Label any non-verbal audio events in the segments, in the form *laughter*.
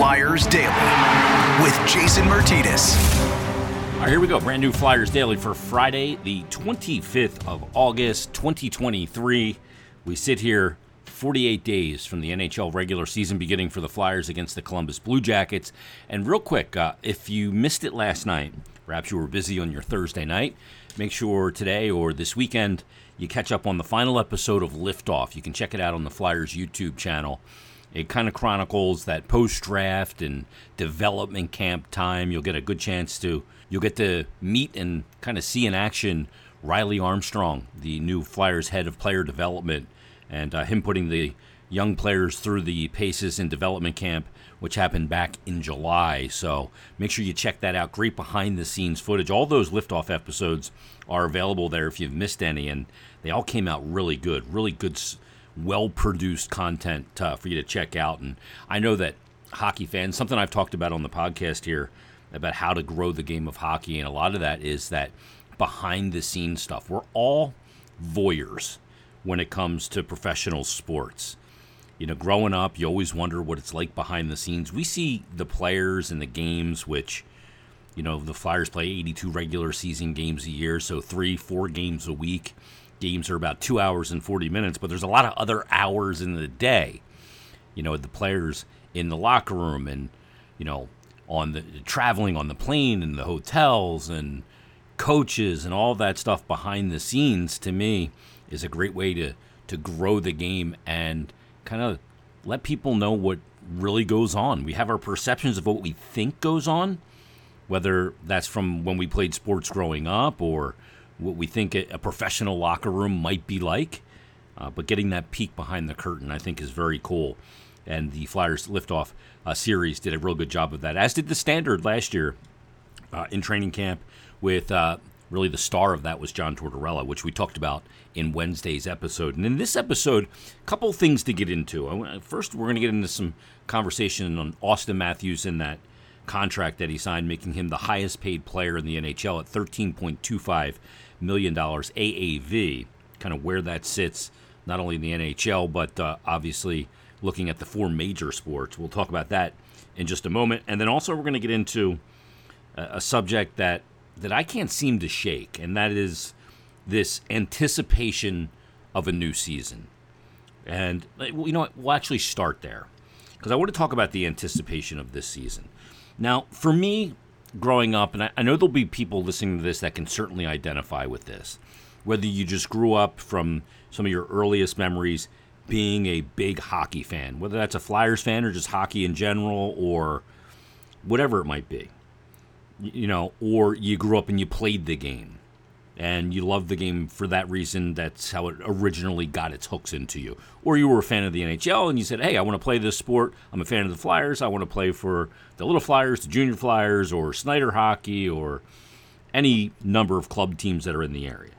Flyers Daily with Jason Myrtetus. All right, here we go. Brand new Flyers Daily for Friday, the 25th of August, 2023. We sit here 48 days from the NHL regular season beginning for the Flyers against the Columbus Blue Jackets. And real quick, uh, if you missed it last night, perhaps you were busy on your Thursday night, make sure today or this weekend you catch up on the final episode of Liftoff. You can check it out on the Flyers YouTube channel. It kind of chronicles that post draft and development camp time. You'll get a good chance to you'll get to meet and kind of see in action Riley Armstrong, the new Flyers head of player development, and uh, him putting the young players through the paces in development camp, which happened back in July. So make sure you check that out. Great behind the scenes footage. All those liftoff episodes are available there if you've missed any. And they all came out really good, really good, well produced content uh, for you to check out. And I know that hockey fans, something I've talked about on the podcast here about how to grow the game of hockey, and a lot of that is that behind the scenes stuff. We're all voyeurs when it comes to professional sports. You know, growing up, you always wonder what it's like behind the scenes. We see the players and the games, which, you know, the Flyers play 82 regular season games a year, so three, four games a week games are about two hours and 40 minutes, but there's a lot of other hours in the day. You know, the players in the locker room and, you know, on the traveling on the plane and the hotels and coaches and all that stuff behind the scenes to me is a great way to to grow the game and kind of let people know what really goes on. We have our perceptions of what we think goes on, whether that's from when we played sports growing up or what we think a, professional locker room might be like. Uh, but getting that peek behind the curtain, I think, is very cool. And the Flyers Liftoff uh, series did a real good job of that, as did the Standard last year uh, in training camp. With uh, really the star of that was John Tortorella, which we talked about in Wednesday's episode. And in this episode, a couple things to get into. First, we're going to get into some conversation on Auston Matthews and that contract that he signed, making him the highest paid player in the NHL at 13.25 million dollars AAV. Kind of where that sits, not only in the NHL, but uh, obviously looking at the four major sports. We'll talk about that in just a moment, and then also we're going to get into a, a subject that that I can't seem to shake, and that is this anticipation of a new season. And you know what? We'll actually start there because I want to talk about the anticipation of this season. Now, for me, growing up, and I, I know there'll be people listening to this that can certainly identify with this, whether you just grew up from some of your earliest memories being a big hockey fan, whether that's a Flyers fan or just hockey in general or whatever it might be, you know, or you grew up and you played the game and you love the game for that reason. That's how it originally got its hooks into you. Or you were a fan of the NHL and you said, hey, I want to play this sport. I'm a fan of the Flyers. I want to play for the Little Flyers, the Junior Flyers, or Snider Hockey, or any number of club teams that are in the area.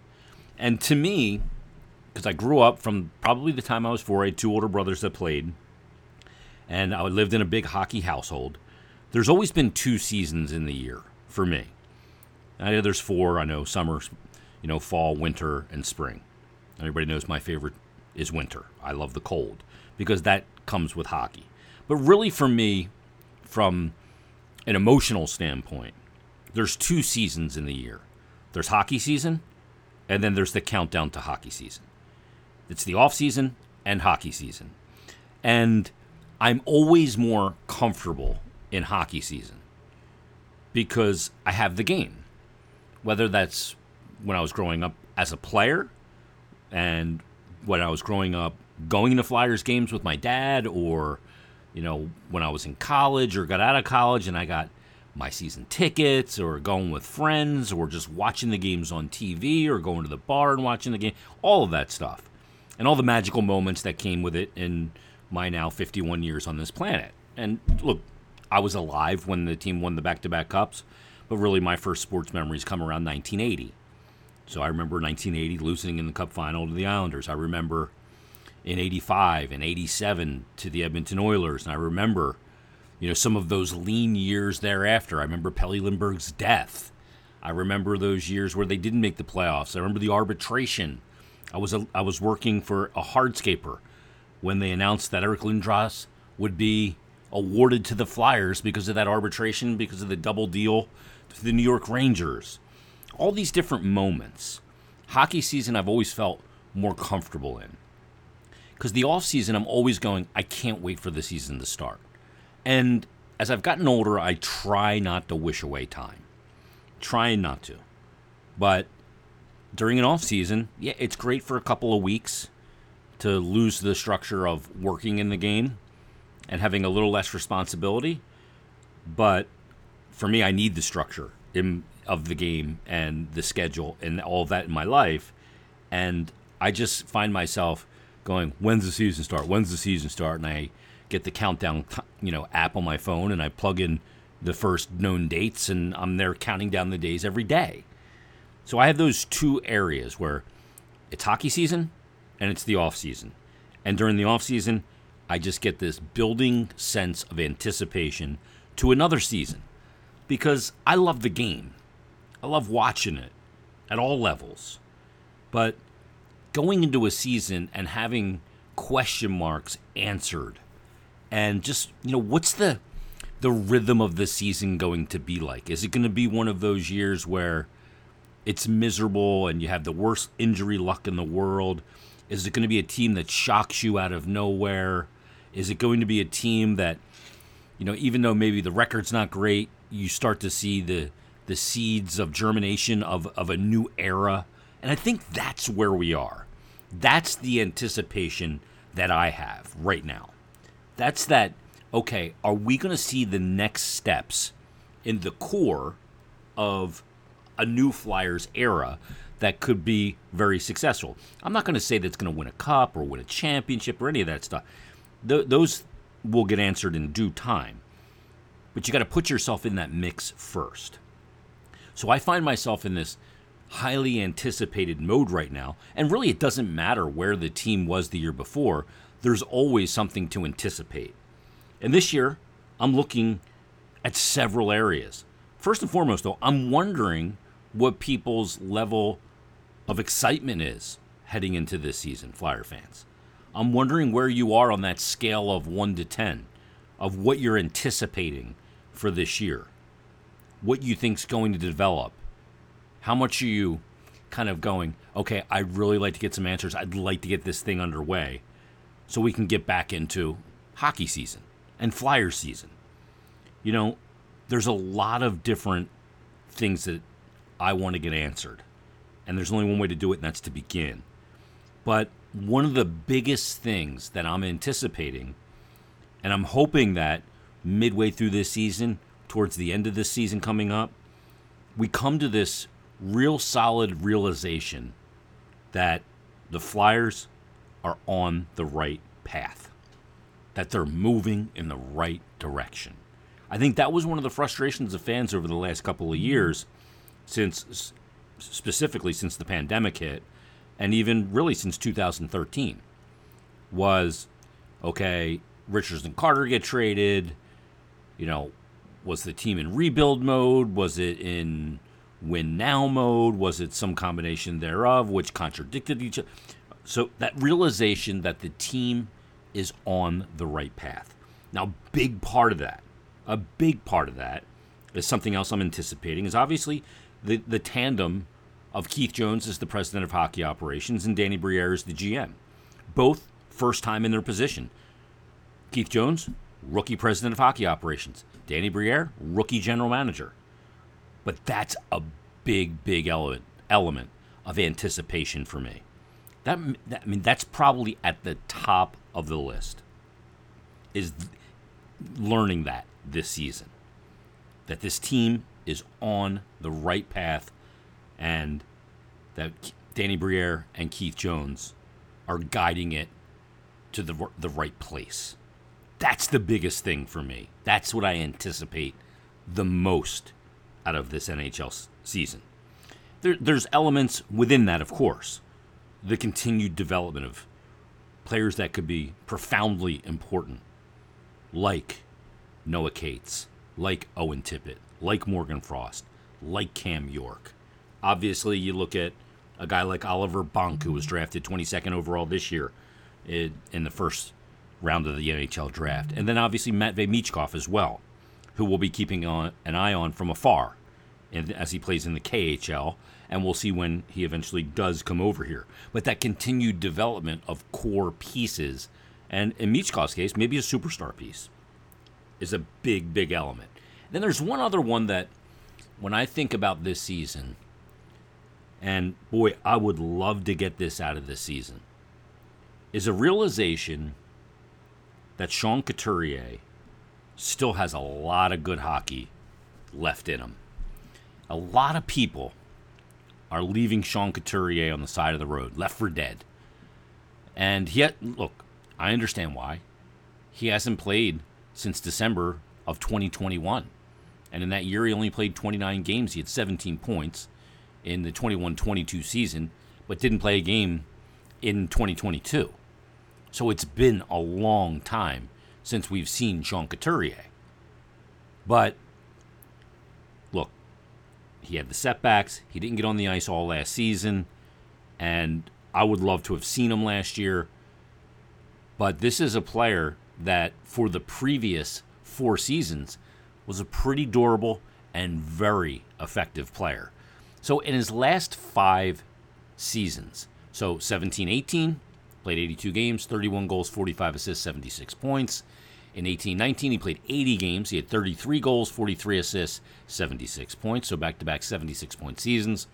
And to me, because I grew up from probably the time I was four, I had two older brothers that played, and I lived in a big hockey household. There's always been two seasons in the year for me. I know there's four. I know summer, you know, fall, winter, and spring. Everybody knows my favorite is winter. I love the cold because that comes with hockey. But really, for me, from an emotional standpoint, there's two seasons in the year there's hockey season, and then there's the countdown to hockey season. It's the off season and hockey season. And I'm always more comfortable in hockey season because I have the game. Whether that's when I was growing up as a player and when I was growing up going to Flyers games with my dad or you know when I was in college or got out of college and I got my season tickets or going with friends or just watching the games on TV or going to the bar and watching the game all of that stuff. And all the magical moments that came with it in my now 51 years on this planet. And look I was alive when the team won the back-to-back cups but really my first sports memories come around 1980 so I remember 1980 losing in the Cup final to the Islanders. I remember in 85 and 87 to the Edmonton Oilers. And I remember, you know, some of those lean years thereafter. I remember Pelle Lindbergh's death. I remember those years where they didn't make the playoffs. I remember the arbitration. I was a, I was working for a hardscaper when they announced that Eric Lindros would be awarded to the Flyers because of that arbitration, because of the double deal to the New York Rangers. All these different moments. Hockey season, I've always felt more comfortable in. Because the off season, I'm always going, I can't wait for the season to start. And as I've gotten older, I try not to wish away time. Trying not to. But during an off season, yeah, it's great for a couple of weeks to lose the structure of working in the game and having a little less responsibility. But for me, I need the structure in, of the game and the schedule and all that in my life. And I just find myself going, "When's the season start? When's the season start?" And I get the countdown, you know, app on my phone, and I plug in the first known dates, and I'm there counting down the days every day. So I have those two areas where it's hockey season and it's the off season. And during the off season, I just get this building sense of anticipation to another season because I love the game. I love watching it at all levels. But going into a season and having question marks answered and just, you know, what's the the rhythm of the season going to be like? Is it going to be one of those years where it's miserable and you have the worst injury luck in the world? Is it going to be a team that shocks you out of nowhere? Is it going to be a team that, you know, even though maybe the record's not great, you start to see the the seeds of germination of, of a new era? And I think that's where we are. That's the anticipation that I have right now. That's that, okay, are we going to see the next steps in the core of a new Flyers era that could be very successful. I'm not going to say that's going to win a cup or win a championship or any of that stuff. Th- those will get answered in due time. But you got to put yourself in that mix first. So I find myself in this highly anticipated mode right now. And really, it doesn't matter where the team was the year before, there's always something to anticipate. And this year, I'm looking at several areas. First and foremost, though, I'm wondering what people's level of excitement is heading into this season, Flyer fans. I'm wondering where you are on that scale of 1 to 10 of what you're anticipating for this year. What you think's going to develop. How much are you kind of going, okay, I'd really like to get some answers. I'd like to get this thing underway so we can get back into hockey season and flyer season. You know, there's a lot of different things that I want to get answered and there's only one way to do it, and that's to begin. But one of the biggest things that I'm anticipating, and I'm hoping that midway through this season, towards the end of this season coming up, we come to this real solid realization that the Flyers are on the right path, that they're moving in the right direction. I think that was one of the frustrations of fans over the last couple of years since specifically since the pandemic hit, and even really since 2013, was okay, Richards and Carter get traded. You know, was the team in rebuild mode? Was it in win now mode? Was it some combination thereof, which contradicted each other? So that realization that the team is on the right path. Now, big part of that, a big part of that, is something else I'm anticipating. Is obviously the the tandem of Keith Jones as the president of hockey operations and Danny Briere as the GM. Both first time in their position. Keith Jones, rookie president of hockey operations. Danny Briere, rookie general manager. But that's a big, big element element of anticipation for me. That, that I mean, that's probably at the top of the list. Is learning that this season, that this team is on the right path and that Danny Briere and Keith Jones are guiding it to the the right place. That's the biggest thing for me. That's what I anticipate the most out of this NHL season. There, there's elements within that, of course, the continued development of players that could be profoundly important, like Noah Cates, like Owen Tippett, like Morgan Frost, like Cam York Obviously, you look at a guy like Oliver Bonk, who was drafted 22nd overall this year in, in the first round of the NHL draft. And then obviously Matvey Michkov as well, who we'll be keeping on, an eye on from afar as he plays in the KHL. And we'll see when he eventually does come over here. But that continued development of core pieces, and in Michkov's case, maybe a superstar piece, is a big, big element. Then there's one other one that, when I think about this season, and boy, I would love to get this out of this season, is a realization that Sean Couturier still has a lot of good hockey left in him. A lot of people are leaving Sean Couturier on the side of the road, left for dead. And yet, look, I understand why. He hasn't played since December of 2021. And in that year, he only played 29 games. He had 17 points in the 21 22 season, but didn't play a game in 2022. So it's been a long time since we've seen Sean Couturier. But look, he had the setbacks. He didn't get on the ice all last season. And I would love to have seen him last year. But this is a player that, for the previous four seasons, was a pretty durable and very effective player. So in his last five seasons, so 17 18, played 82 games, 31 goals, 45 assists, 76 points. In 18 19, he played 80 games. He had 33 goals, 43 assists, 76 points, so back to back 76 point seasons.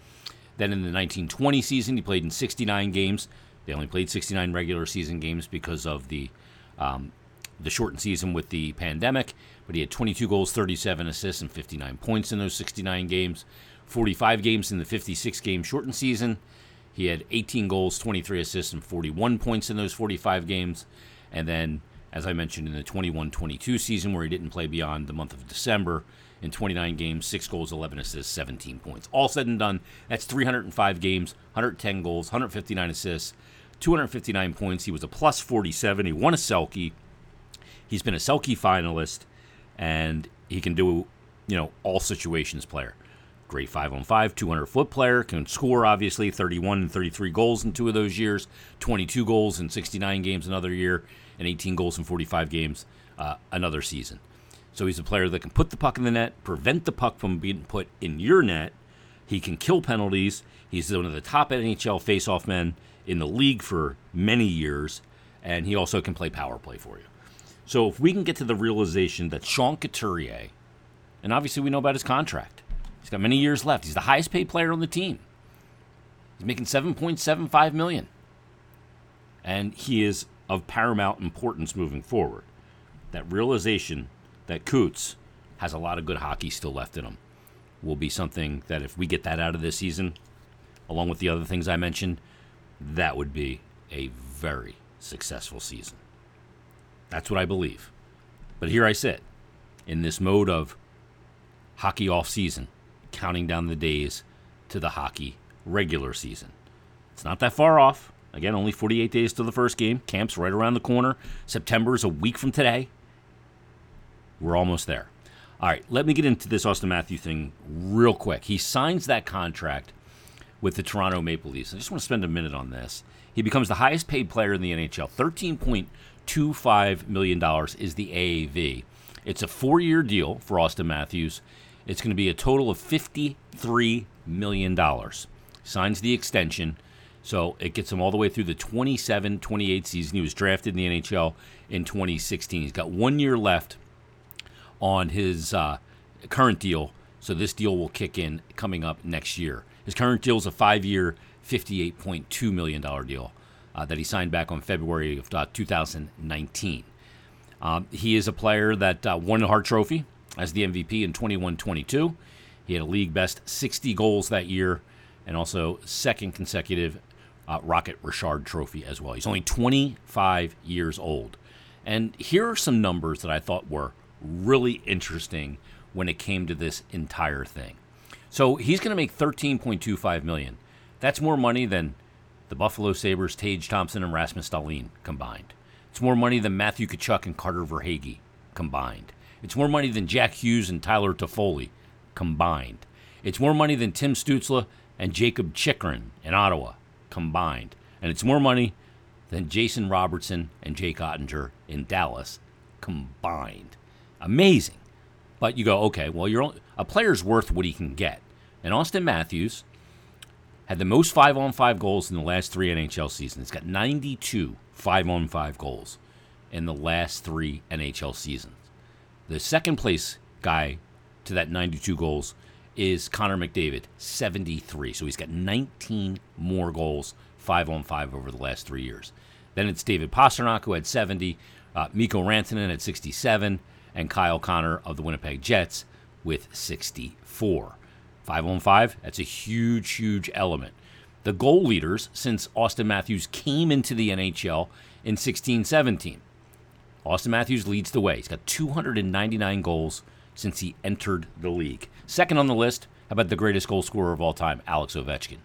Then in the 1920 season, he played in 69 games. They only played 69 regular season games because of the um, the shortened season with the pandemic. But he had 22 goals, 37 assists, and 59 points in those 69 games. 45 games in the 56 game shortened season. He had 18 goals, 23 assists, and 41 points in those 45 games. And then, as I mentioned, in the 21 22 season, where he didn't play beyond the month of December, in 29 games, 6 goals, 11 assists, 17 points. All said and done, that's 305 games, 110 goals, 159 assists, 259 points. He was a plus 47. He won a Selke. He's been a Selke finalist, and he can do, you know, all situations player. Great five on five, 200 foot player, can score obviously 31 and 33 goals in two of those years, 22 goals in 69 games another year, and 18 goals in 45 games uh, another season. So he's a player that can put the puck in the net, prevent the puck from being put in your net. He can kill penalties. He's one of the top NHL faceoff men in the league for many years, and he also can play power play for you. So if we can get to the realization that Sean Couturier, and obviously we know about his contract, He's got many years left. He's the highest paid player on the team. He's making 7.75 million. And he is of paramount importance moving forward. That realization that Coots has a lot of good hockey still left in him will be something that if we get that out of this season, along with the other things I mentioned, that would be a very successful season. That's what I believe. But here I sit in this mode of hockey off season counting down the days to the hockey regular season. It's not that far off. Again, only 48 days to the first game. Camp's right around the corner. September is a week from today. We're almost there. All right, let me get into this Auston Matthew thing real quick. He signs that contract with the Toronto Maple Leafs. I just want to spend a minute on this. He becomes the highest paid player in the NHL. $13.25 million is the AAV. It's a four year deal for Auston Matthews. It's going to be a total of $53 million. Signs the extension. So it gets him all the way through the 27 28 season. He was drafted in the NHL in 2016. He's got one year left on his uh, current deal. So this deal will kick in coming up next year. His current deal is a five year, $58.2 million deal uh, that he signed back on February of uh, 2019. Um, he is a player that uh, won the Hart Trophy as the MVP in 21 22. He had a league best 60 goals that year and also second consecutive uh, Rocket Richard trophy as well. He's only 25 years old. And here are some numbers that I thought were really interesting when it came to this entire thing. So he's going to make 13.25 million. That's more money than the Buffalo Sabres, Tage Thompson, and Rasmus Dahlin combined. It's more money than Matthew Tkachuk and Carter Verhaeghe combined. It's more money than Jack Hughes and Tyler Toffoli combined. It's more money than Tim Stützle and Jakob Chychrun in Ottawa combined. And it's more money than Jason Robertson and Jake Oettinger in Dallas combined. Amazing. But you go, okay, well, you're only, a player's worth what he can get. And Auston Matthews had the most five on five goals in the last three NHL seasons. He's got 92 five on five goals in the last three NHL seasons. The second place guy to that 92 goals is Connor McDavid, 73. So he's got 19 more goals, five on five over the last three years. Then it's David Pastrnak, who had 70, uh, Mikko Rantanen at 67, and Kyle Connor of the Winnipeg Jets with 64. Five on five, that's a huge, huge element. The goal leaders since Auston Matthews came into the NHL in 16 17. Auston Matthews leads the way. He's got 299 goals since he entered the league. Second on the list, how about the greatest goal scorer of all time, Alex Ovechkin?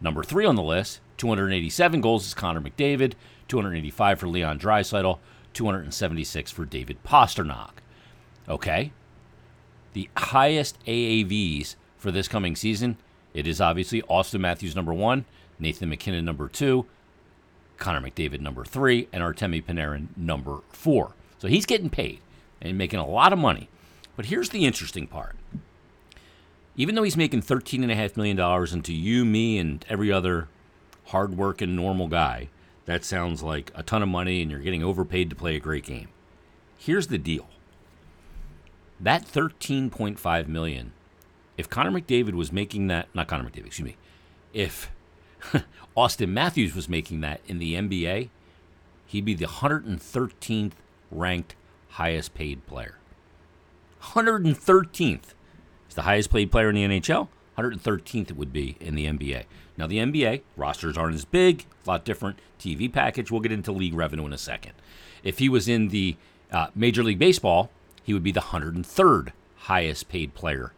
Number three on the list, 287 goals is Connor McDavid, 285 for Leon Draisaitl, 276 for David Pastrnak. Okay. The highest AAVs for this coming season, it is obviously Auston Matthews number one, Nathan MacKinnon number two, Connor McDavid number three, and Artemi Panarin number four. So he's getting paid and making a lot of money. But here's the interesting part. Even though he's making $13.5 million, and to you, me, and every other hardworking, normal guy, that sounds like a ton of money and you're getting overpaid to play a great game. Here's the deal. That 13.5 million, if Connor McDavid was making that, not Connor McDavid, excuse me, if *laughs* Auston Matthews was making that in the NBA, he'd be the 113th ranked highest paid player. 113th. He's the highest paid player in the NHL. 113th it would be in the NBA. Now, the NBA rosters aren't as big, a lot different. TV package, we'll get into league revenue in a second. If he was in the uh, Major League Baseball, he would be the 103rd highest paid player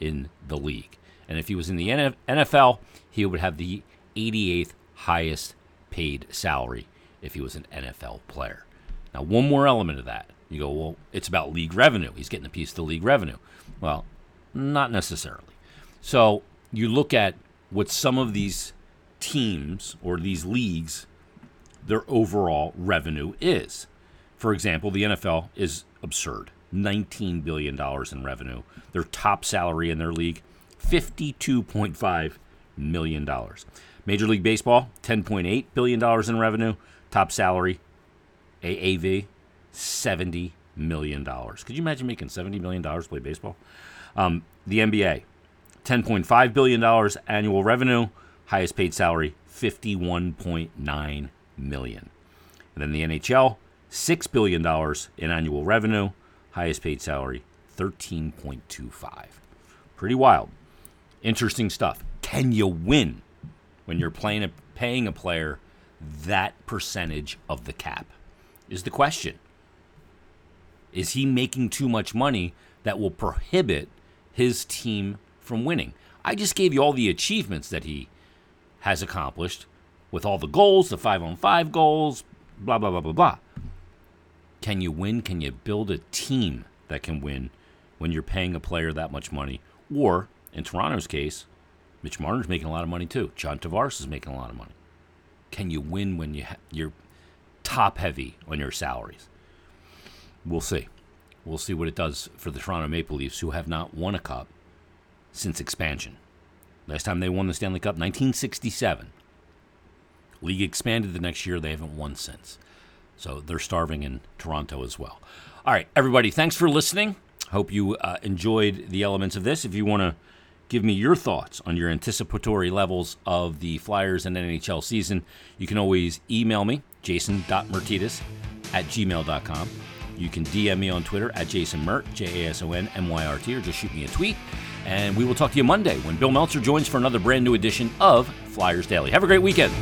in the league. And if he was in the NFL, he would have the 88th highest paid salary if he was an NFL player. Now, one more element of that. You go, well, it's about league revenue. He's getting a piece of the league revenue. Well, not necessarily. So you look at what some of these teams or these leagues, their overall revenue is. For example, the NFL is absurd $19 billion in revenue. Their top salary in their league, $52.5 million. Major League Baseball, $10.8 billion in revenue. Top salary, AAV, $70 million. Could you imagine making $70 million to play baseball? Um, the NBA, $10.5 billion annual revenue. Highest paid salary, 51.9 million. And then the NHL, $6 billion in annual revenue. Highest paid salary, 13.25. Pretty wild. Interesting stuff. Can you win when you're playing a, paying a player that percentage of the cap? Is the question. Is he making too much money that will prohibit his team from winning? I just gave you all the achievements that he has accomplished with all the goals, the five on five goals, blah, blah, blah, blah, blah. Can you win? Can you build a team that can win when you're paying a player that much money? Or, in Toronto's case, Mitch Marner's making a lot of money too. John Tavares is making a lot of money. Can you win when you ha- you're top heavy on your salaries? We'll see. We'll see what it does for the Toronto Maple Leafs, who have not won a cup since expansion. Last time they won the Stanley Cup, 1967. League expanded the next year. They haven't won since. So they're starving in Toronto as well. All right, everybody, thanks for listening. Hope you uh, enjoyed the elements of this. If you want to give me your thoughts on your anticipatory levels of the Flyers and NHL season, you can always email me, jason.myrtetus at gmail.com. You can DM me on Twitter at Jason Myrt, J A S O N M Y R T, or just shoot me a tweet. And we will talk to you Monday when Bill Meltzer joins for another brand new edition of Flyers Daily. Have a great weekend.